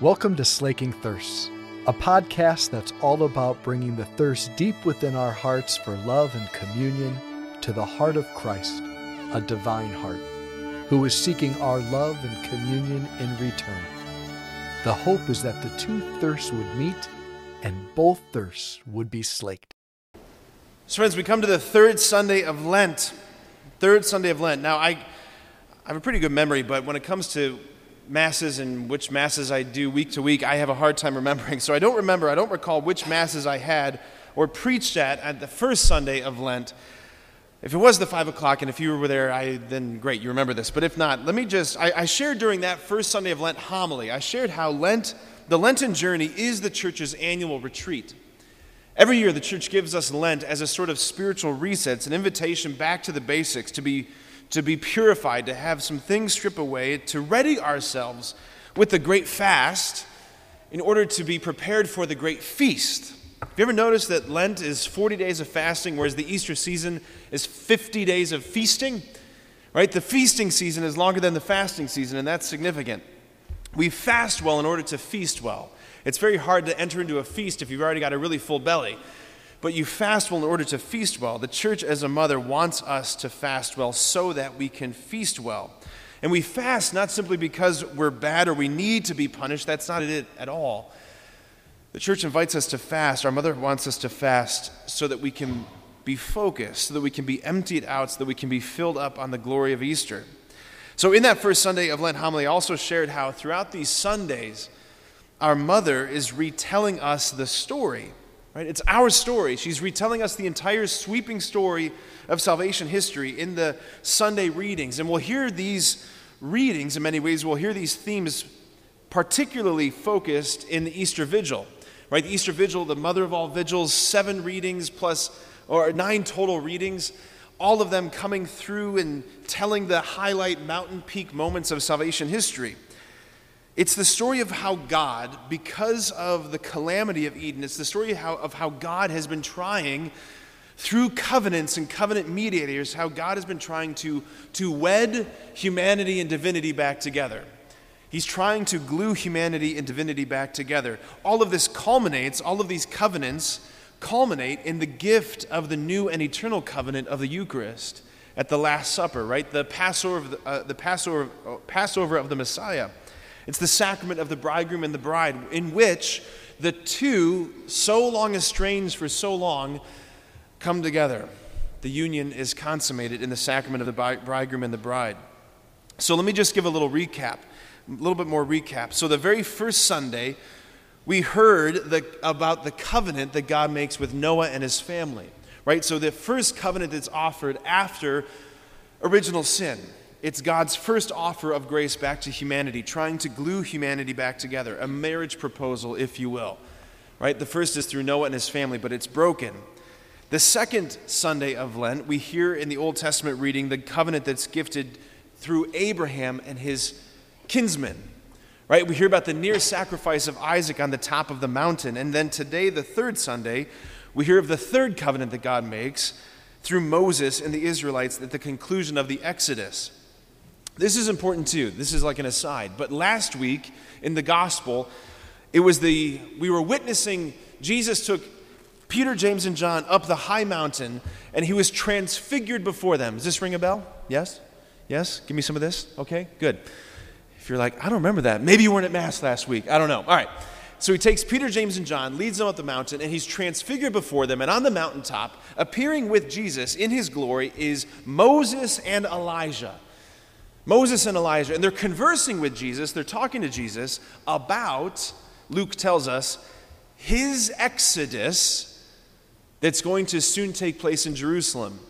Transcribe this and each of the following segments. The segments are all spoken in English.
Welcome to Slaking Thirsts, a podcast that's all about bringing the thirst deep within our hearts for love and communion to the heart of Christ, a divine heart, who is seeking our love and communion in return. The hope is that the two thirsts would meet and both thirsts would be slaked. So, friends, we come to the third Sunday of Lent. Third Sunday of Lent. Now, I, I have a pretty good memory, but when it comes to masses and which masses I do week to week, I have a hard time remembering. So I don't remember, I don't recall which masses I had or preached at at the first Sunday of Lent. If it was the five o'clock, and if you were there, I, then great, you remember this. But if not, let me just, I, I shared during that first Sunday of Lent homily, I shared how Lent, the Lenten journey is the church's annual retreat. Every year, the church gives us Lent as a sort of spiritual reset. It's an invitation back to the basics, to be to be purified, to have some things strip away, to ready ourselves with the great fast in order to be prepared for the great feast. Have you ever noticed that Lent is 40 days of fasting, whereas the Easter season is 50 days of feasting? Right? The feasting season is longer than the fasting season, and that's significant. We fast well in order to feast well. It's very hard to enter into a feast if you've already got a really full belly but you fast well in order to feast well. The church, as a mother, wants us to fast well so that we can feast well. And we fast not simply because we're bad or we need to be punished, that's not it at all. The church invites us to fast. Our mother wants us to fast so that we can be focused, so that we can be emptied out, so that we can be filled up on the glory of Easter. So, in that first Sunday of Lent homily, I also shared how throughout these Sundays, our mother is retelling us the story Right? It's our story. She's retelling us the entire sweeping story of salvation history in the Sunday readings. And we'll hear these readings in many ways, we'll hear these themes particularly focused in the Easter Vigil. Right? The Easter Vigil, the mother of all vigils, seven readings plus, or nine total readings, all of them coming through and telling the highlight mountain peak moments of salvation history. It's the story of how God, because of the calamity of Eden, it's the story of how, of how God has been trying through covenants and covenant mediators, how God has been trying to, to wed humanity and divinity back together. He's trying to glue humanity and divinity back together. All of this culminates, all of these covenants culminate in the gift of the new and eternal covenant of the Eucharist at the Last Supper, right? The Passover the, uh, the Passover, uh, Passover of the Messiah. It's the sacrament of the bridegroom and the bride, in which the two, so long estranged for so long, come together. The union is consummated in the sacrament of the bridegroom and the bride. So let me just give a little recap, a little bit more recap. So, the very first Sunday, we heard the, about the covenant that God makes with Noah and his family, right? So, the first covenant that's offered after original sin. It's God's first offer of grace back to humanity, trying to glue humanity back together, a marriage proposal, if you will. Right? The first is through Noah and his family, but it's broken. The second Sunday of Lent, we hear in the Old Testament reading the covenant that's gifted through Abraham and his kinsmen. Right? We hear about the near sacrifice of Isaac on the top of the mountain. And then today, the third Sunday, we hear of the third covenant that God makes through Moses and the Israelites at the conclusion of the Exodus. This is important too. This is like an aside. But last week in the gospel, it was the, we were witnessing Jesus took Peter, James, and John up the high mountain and he was transfigured before them. Does this ring a bell? Yes? Yes? Give me some of this? Okay, good. If you're like, I don't remember that, maybe you weren't at Mass last week. I don't know. All right. So he takes Peter, James, and John, leads them up the mountain, and he's transfigured before them. And on the mountaintop, appearing with Jesus in his glory, is Moses and Elijah. Moses and Elijah, and they're conversing with Jesus, they're talking to Jesus about, Luke tells us, his exodus that's going to soon take place in Jerusalem.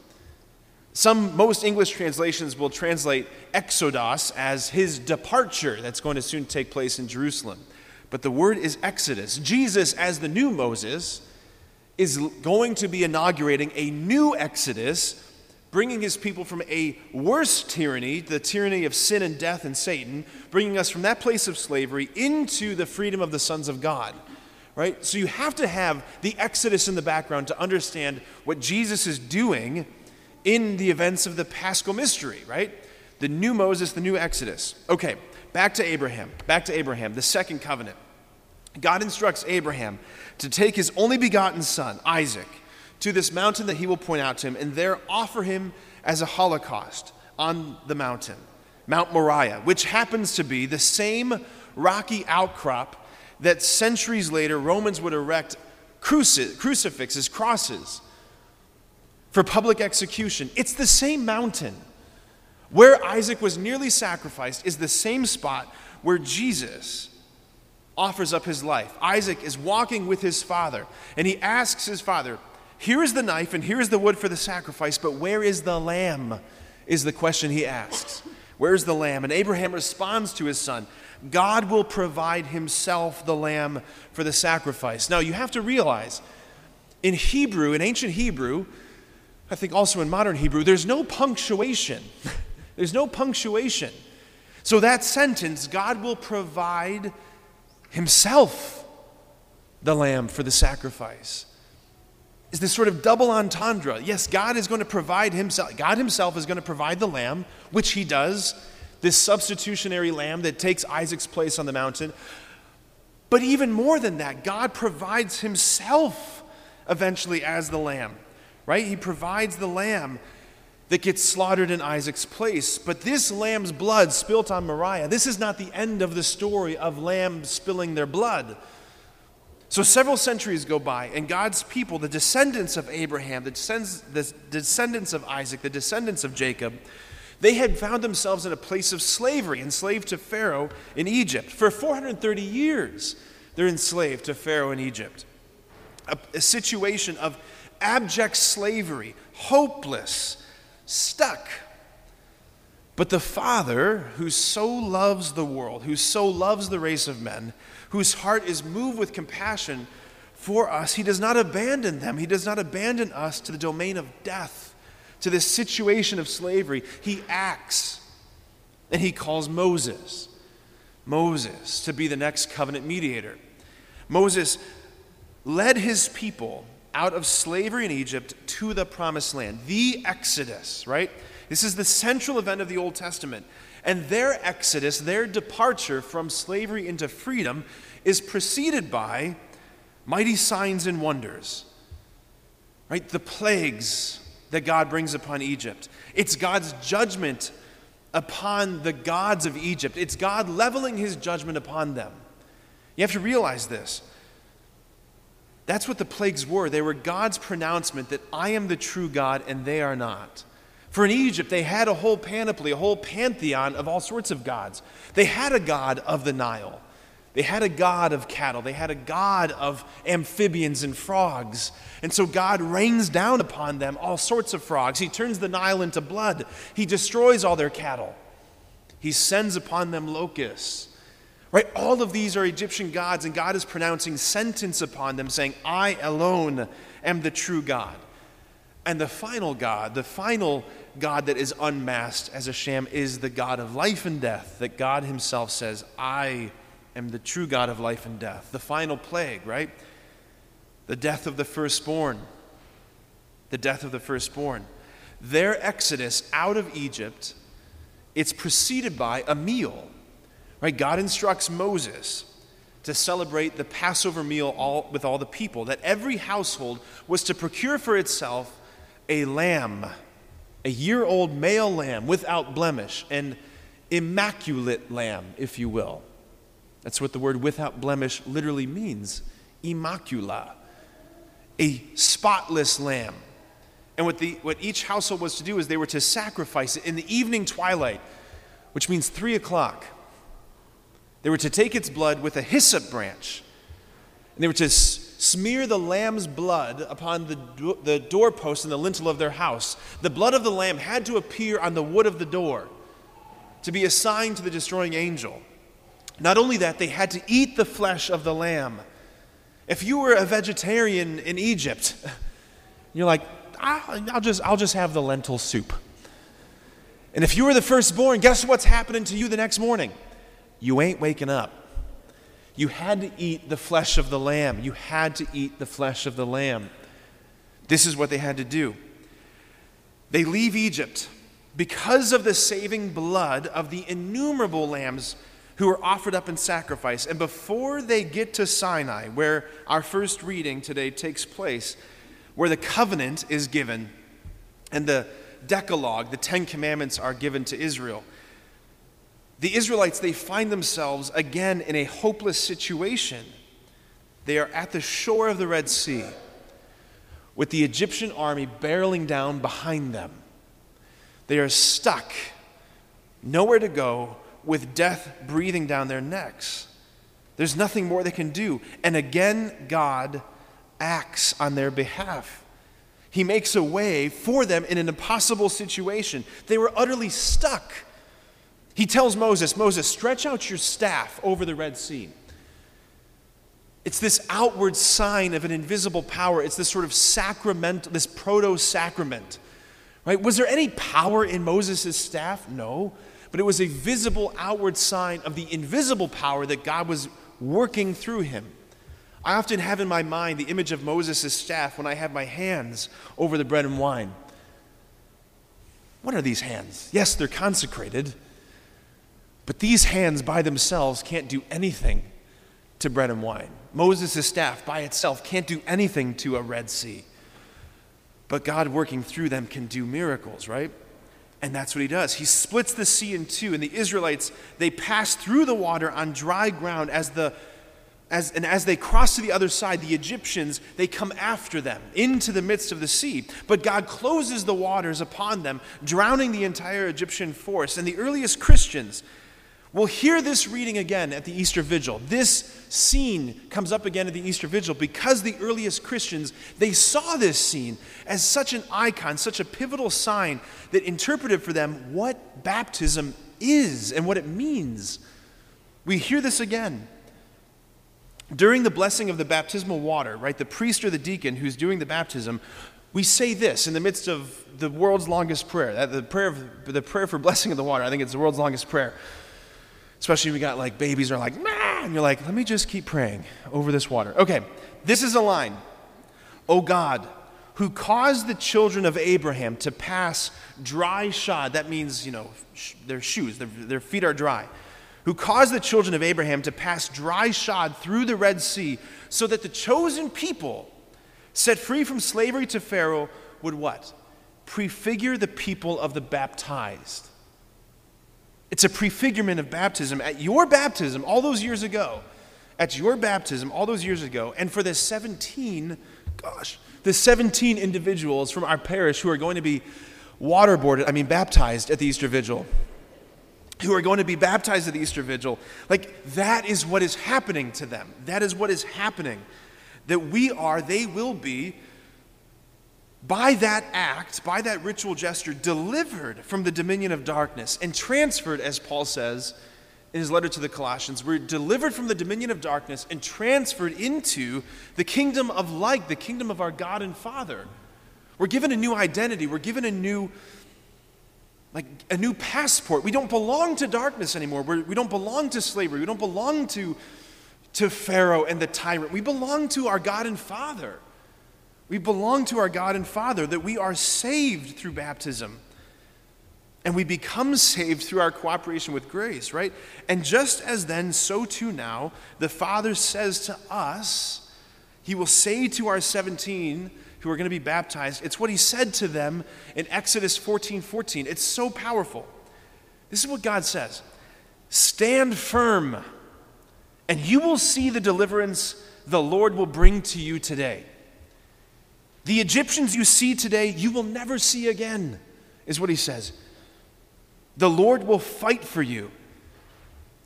Some, most English translations will translate exodus as his departure that's going to soon take place in Jerusalem. But the word is exodus. Jesus, as the new Moses, is going to be inaugurating a new exodus bringing his people from a worse tyranny, the tyranny of sin and death and Satan, bringing us from that place of slavery into the freedom of the sons of God. Right? So you have to have the Exodus in the background to understand what Jesus is doing in the events of the Paschal mystery, right? The new Moses, the new Exodus. Okay, back to Abraham, back to Abraham, the second covenant. God instructs Abraham to take his only begotten son, Isaac, to this mountain that he will point out to him, and there offer him as a holocaust on the mountain, Mount Moriah, which happens to be the same rocky outcrop that centuries later Romans would erect cruci- crucifixes, crosses, for public execution. It's the same mountain. Where Isaac was nearly sacrificed is the same spot where Jesus offers up his life. Isaac is walking with his father, and he asks his father, Here is the knife and here is the wood for the sacrifice, but where is the lamb? Is the question he asks. Where's the lamb? And Abraham responds to his son, God will provide himself the lamb for the sacrifice. Now, you have to realize, in Hebrew, in ancient Hebrew, I think also in modern Hebrew, there's no punctuation. there's no punctuation. So that sentence, God will provide himself the lamb for the sacrifice, is this sort of double entendre. Yes, God is going to provide himself. God himself is going to provide the lamb, which he does, this substitutionary lamb that takes Isaac's place on the mountain. But even more than that, God provides himself eventually as the lamb right? He provides the lamb that gets slaughtered in Isaac's place. But this lamb's blood spilt on Moriah, this is not the end of the story of lambs spilling their blood. So several centuries go by, and God's people, the descendants of Abraham, the descendants of Isaac, the descendants of Jacob, they had found themselves in a place of slavery, enslaved to Pharaoh in Egypt. For 430 years, they're enslaved to Pharaoh in Egypt. A, a situation of abject slavery, hopeless, stuck. But the Father, who so loves the world, who so loves the race of men, whose heart is moved with compassion for us, he does not abandon them. He does not abandon us to the domain of death, to this situation of slavery. He acts, and he calls Moses, Moses, to be the next covenant mediator. Moses led his people out of slavery in Egypt to the promised land, the Exodus, right? This is the central event of the Old Testament. And their exodus, their departure from slavery into freedom, is preceded by mighty signs and wonders, right? The plagues that God brings upon Egypt. It's God's judgment upon the gods of Egypt, it's God leveling his judgment upon them. You have to realize this. That's what the plagues were. They were God's pronouncement that I am the true God and they are not. For in Egypt, they had a whole panoply, a whole pantheon of all sorts of gods. They had a god of the Nile, they had a god of cattle, they had a god of amphibians and frogs. And so God rains down upon them all sorts of frogs. He turns the Nile into blood, He destroys all their cattle, He sends upon them locusts. Right? All of these are Egyptian gods, and God is pronouncing sentence upon them, saying, I alone am the true God. And the final God, the final God that is unmasked as a sham, is the God of life and death, that God Himself says, I am the true God of life and death. The final plague, right? The death of the firstborn. The death of the firstborn. Their exodus out of Egypt, it's preceded by a meal Right? God instructs Moses to celebrate the Passover meal all, with all the people, that every household was to procure for itself a lamb, a year old male lamb without blemish, an immaculate lamb, if you will. That's what the word without blemish literally means immacula, a spotless lamb. And what, the, what each household was to do is they were to sacrifice it in the evening twilight, which means three o'clock. They were to take its blood with a hyssop branch, and they were to smear the lamb's blood upon the, do- the doorpost and the lintel of their house. The blood of the lamb had to appear on the wood of the door to be a sign to the destroying angel. Not only that, they had to eat the flesh of the lamb. If you were a vegetarian in Egypt, you're like, ah, I'll just, I'll just have the lentil soup. And if you were the firstborn, guess what's happening to you the next morning? you ain't waking up. You had to eat the flesh of the lamb. You had to eat the flesh of the lamb. This is what they had to do. They leave Egypt because of the saving blood of the innumerable lambs who are offered up in sacrifice. And before they get to Sinai, where our first reading today takes place, where the covenant is given and the Decalogue, the Ten Commandments, are given to Israel, the Israelites, they find themselves again in a hopeless situation. They are at the shore of the Red Sea with the Egyptian army barreling down behind them. They are stuck, nowhere to go, with death breathing down their necks. There's nothing more they can do. And again, God acts on their behalf. He makes a way for them in an impossible situation. They were utterly stuck. He tells Moses, Moses, stretch out your staff over the Red Sea. It's this outward sign of an invisible power. It's this sort of sacrament, this proto sacrament. Right? Was there any power in Moses' staff? No but it was a visible outward sign of the invisible power that God was working through him. I often have in my mind the image of Moses' staff when I have my hands over the bread and wine. What are these hands? Yes, they're consecrated, but these hands by themselves can't do anything to bread and wine. Moses' staff by itself can't do anything to a Red Sea. But God working through them can do miracles, right? And that's what he does. He splits the sea in two, and the Israelites, they pass through the water on dry ground as the as, and as they cross to the other side, the Egyptians, they come after them into the midst of the sea. But God closes the waters upon them, drowning the entire Egyptian force. And the earliest Christians, We'll hear this reading again at the Easter Vigil. This scene comes up again at the Easter Vigil because the earliest Christians, they saw this scene as such an icon, such a pivotal sign that interpreted for them what baptism is and what it means. We hear this again. During the blessing of the baptismal water, right, the priest or the deacon who's doing the baptism, we say this in the midst of the world's longest prayer, the prayer, of, the prayer for blessing of the water. I think it's the world's longest prayer. Especially we got like babies are like, Mah! and you're like, let me just keep praying over this water. Okay, this is a line. Oh God, who caused the children of Abraham to pass dry shod, that means, you know, sh- their shoes, their, their feet are dry, who caused the children of Abraham to pass dry shod through the Red Sea, so that the chosen people, set free from slavery to Pharaoh, would what? Prefigure the people of the baptized. It's a prefigurement of baptism. At your baptism, all those years ago, at your baptism, all those years ago, and for the 17, gosh, the 17 individuals from our parish who are going to be waterboarded, I mean, baptized at the Easter Vigil, who are going to be baptized at the Easter Vigil, like that is what is happening to them. That is what is happening. That we are, they will be by that act, by that ritual gesture, delivered from the dominion of darkness and transferred, as Paul says in his letter to the Colossians, we're delivered from the dominion of darkness and transferred into the kingdom of light, the kingdom of our God and Father. We're given a new identity, we're given a new like a new passport. We don't belong to darkness anymore. We're, we do not belong to slavery. We don't belong to, to Pharaoh and the tyrant. We belong to our God and Father. We belong to our God and Father, that we are saved through baptism. And we become saved through our cooperation with grace, right? And just as then, so too now, the Father says to us, He will say to our 17 who are going to be baptized, it's what He said to them in Exodus 14 14. It's so powerful. This is what God says Stand firm, and you will see the deliverance the Lord will bring to you today. The Egyptians you see today, you will never see again, is what he says. The Lord will fight for you.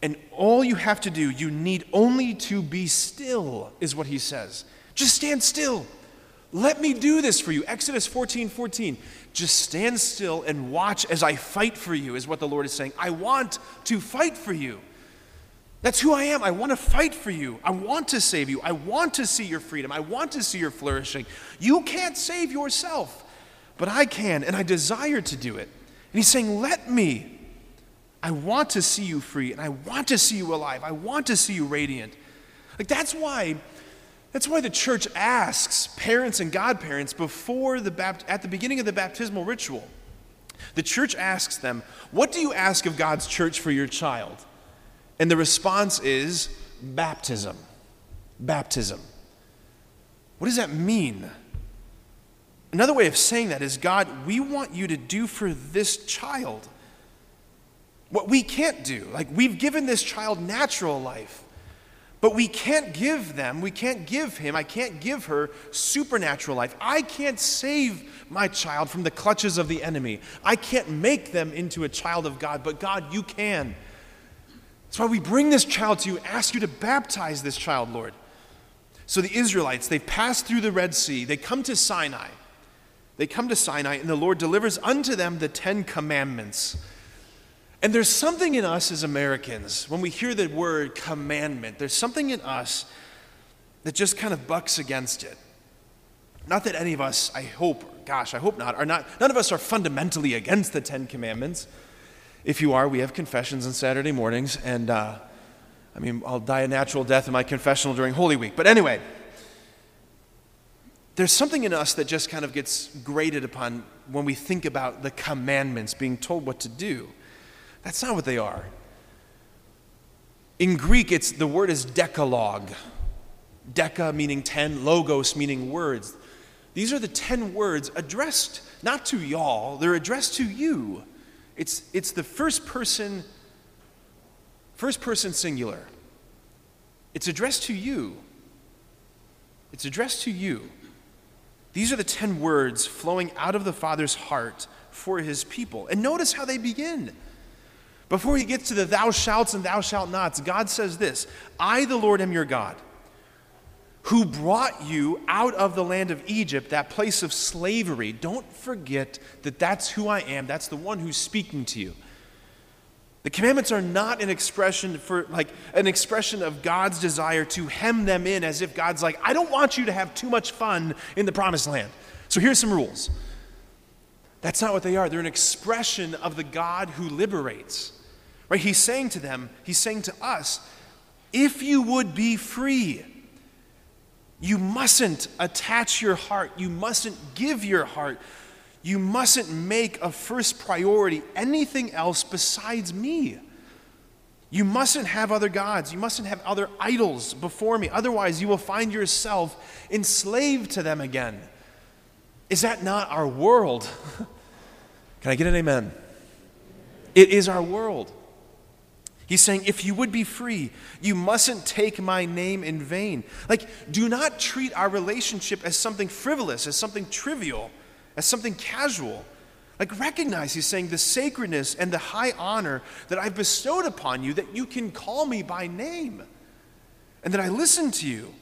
And all you have to do, you need only to be still, is what he says. Just stand still. Let me do this for you. Exodus 14 14. Just stand still and watch as I fight for you, is what the Lord is saying. I want to fight for you. That's who I am. I want to fight for you. I want to save you. I want to see your freedom. I want to see your flourishing. You can't save yourself, but I can, and I desire to do it. And he's saying, Let me. I want to see you free, and I want to see you alive. I want to see you radiant. Like that's why. That's why the church asks parents and godparents before the bapt- at the beginning of the baptismal ritual. The church asks them, What do you ask of God's church for your child? And the response is baptism. Baptism. What does that mean? Another way of saying that is God, we want you to do for this child what we can't do. Like, we've given this child natural life, but we can't give them, we can't give him, I can't give her supernatural life. I can't save my child from the clutches of the enemy. I can't make them into a child of God, but God, you can. That's why we bring this child to you, ask you to baptize this child, Lord. So the Israelites, they pass through the Red Sea, they come to Sinai. They come to Sinai, and the Lord delivers unto them the Ten Commandments. And there's something in us as Americans, when we hear the word commandment, there's something in us that just kind of bucks against it. Not that any of us, I hope, gosh, I hope not, are not, none of us are fundamentally against the Ten Commandments. If you are, we have confessions on Saturday mornings, and uh, I mean, I'll die a natural death in my confessional during Holy Week. But anyway, there's something in us that just kind of gets grated upon when we think about the commandments, being told what to do. That's not what they are. In Greek, it's the word is decalogue. Deca meaning ten, logos meaning words. These are the ten words addressed not to y'all, they're addressed to you. It's, it's the first person, first person singular. It's addressed to you. It's addressed to you. These are the 10 words flowing out of the Father's heart for his people. And notice how they begin. Before he gets to the thou shalt and thou shalt nots, God says this I, the Lord, am your God, who brought you out of the land of Egypt, that place of slavery. Don't forget that that's who I am. That's the one who's speaking to you. The commandments are not an expression for like an expression of God's desire to hem them in as if God's like, I don't want you to have too much fun in the promised land. So here's some rules. That's not what they are. They're an expression of the God who liberates. Right? He's saying to them, he's saying to us, if you would be free, you mustn't attach your heart, you mustn't give your heart you mustn't make a first priority anything else besides me. You mustn't have other gods. You mustn't have other idols before me. Otherwise, you will find yourself enslaved to them again. Is that not our world? Can I get an amen? It is our world. He's saying, if you would be free, you mustn't take my name in vain. Like, do not treat our relationship as something frivolous, as something trivial as something casual. Like, recognize, he's saying, the sacredness and the high honor that I've bestowed upon you, that you can call me by name, and that I listen to you.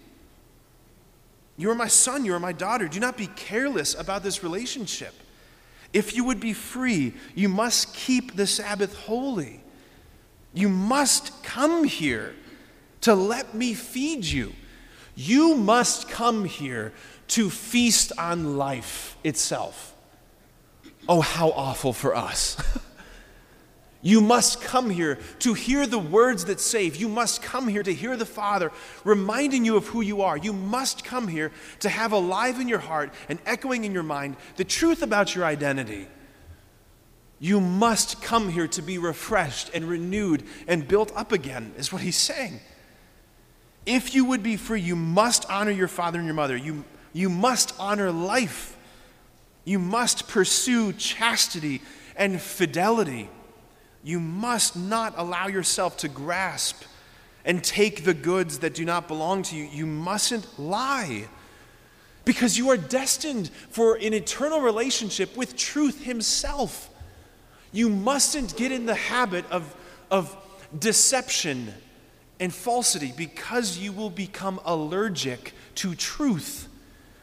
You are my son, you are my daughter. Do not be careless about this relationship. If you would be free, you must keep the Sabbath holy. You must come here to let me feed you. You must come here to feast on life itself. Oh, how awful for us. you must come here to hear the words that save. You must come here to hear the Father reminding you of who you are. You must come here to have alive in your heart and echoing in your mind the truth about your identity. You must come here to be refreshed and renewed and built up again, is what he's saying. If you would be free, you must honor your father and your mother. You you must honor life. You must pursue chastity and fidelity. You must not allow yourself to grasp and take the goods that do not belong to you. You mustn't lie because you are destined for an eternal relationship with truth Himself. You mustn't get in the habit of, of deception and falsity because you will become allergic to truth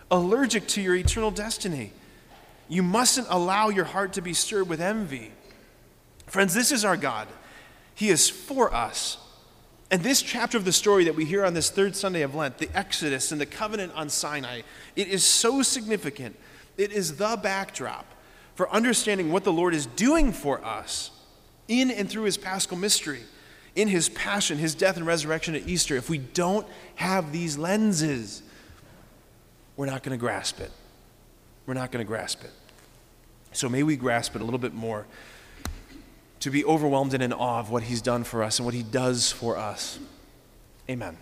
allergic to your eternal destiny. You mustn't allow your heart to be stirred with envy. Friends, this is our God. He is for us. And this chapter of the story that we hear on this third Sunday of Lent, the Exodus and the covenant on Sinai, it is so significant. It is the backdrop for understanding what the Lord is doing for us in and through his paschal mystery, in his passion, his death and resurrection at Easter. If we don't have these lenses, we're not going to grasp it. We're not going to grasp it. So may we grasp it a little bit more. to be overwhelmed and in awe of what He's done for us and what He does for us. Amen.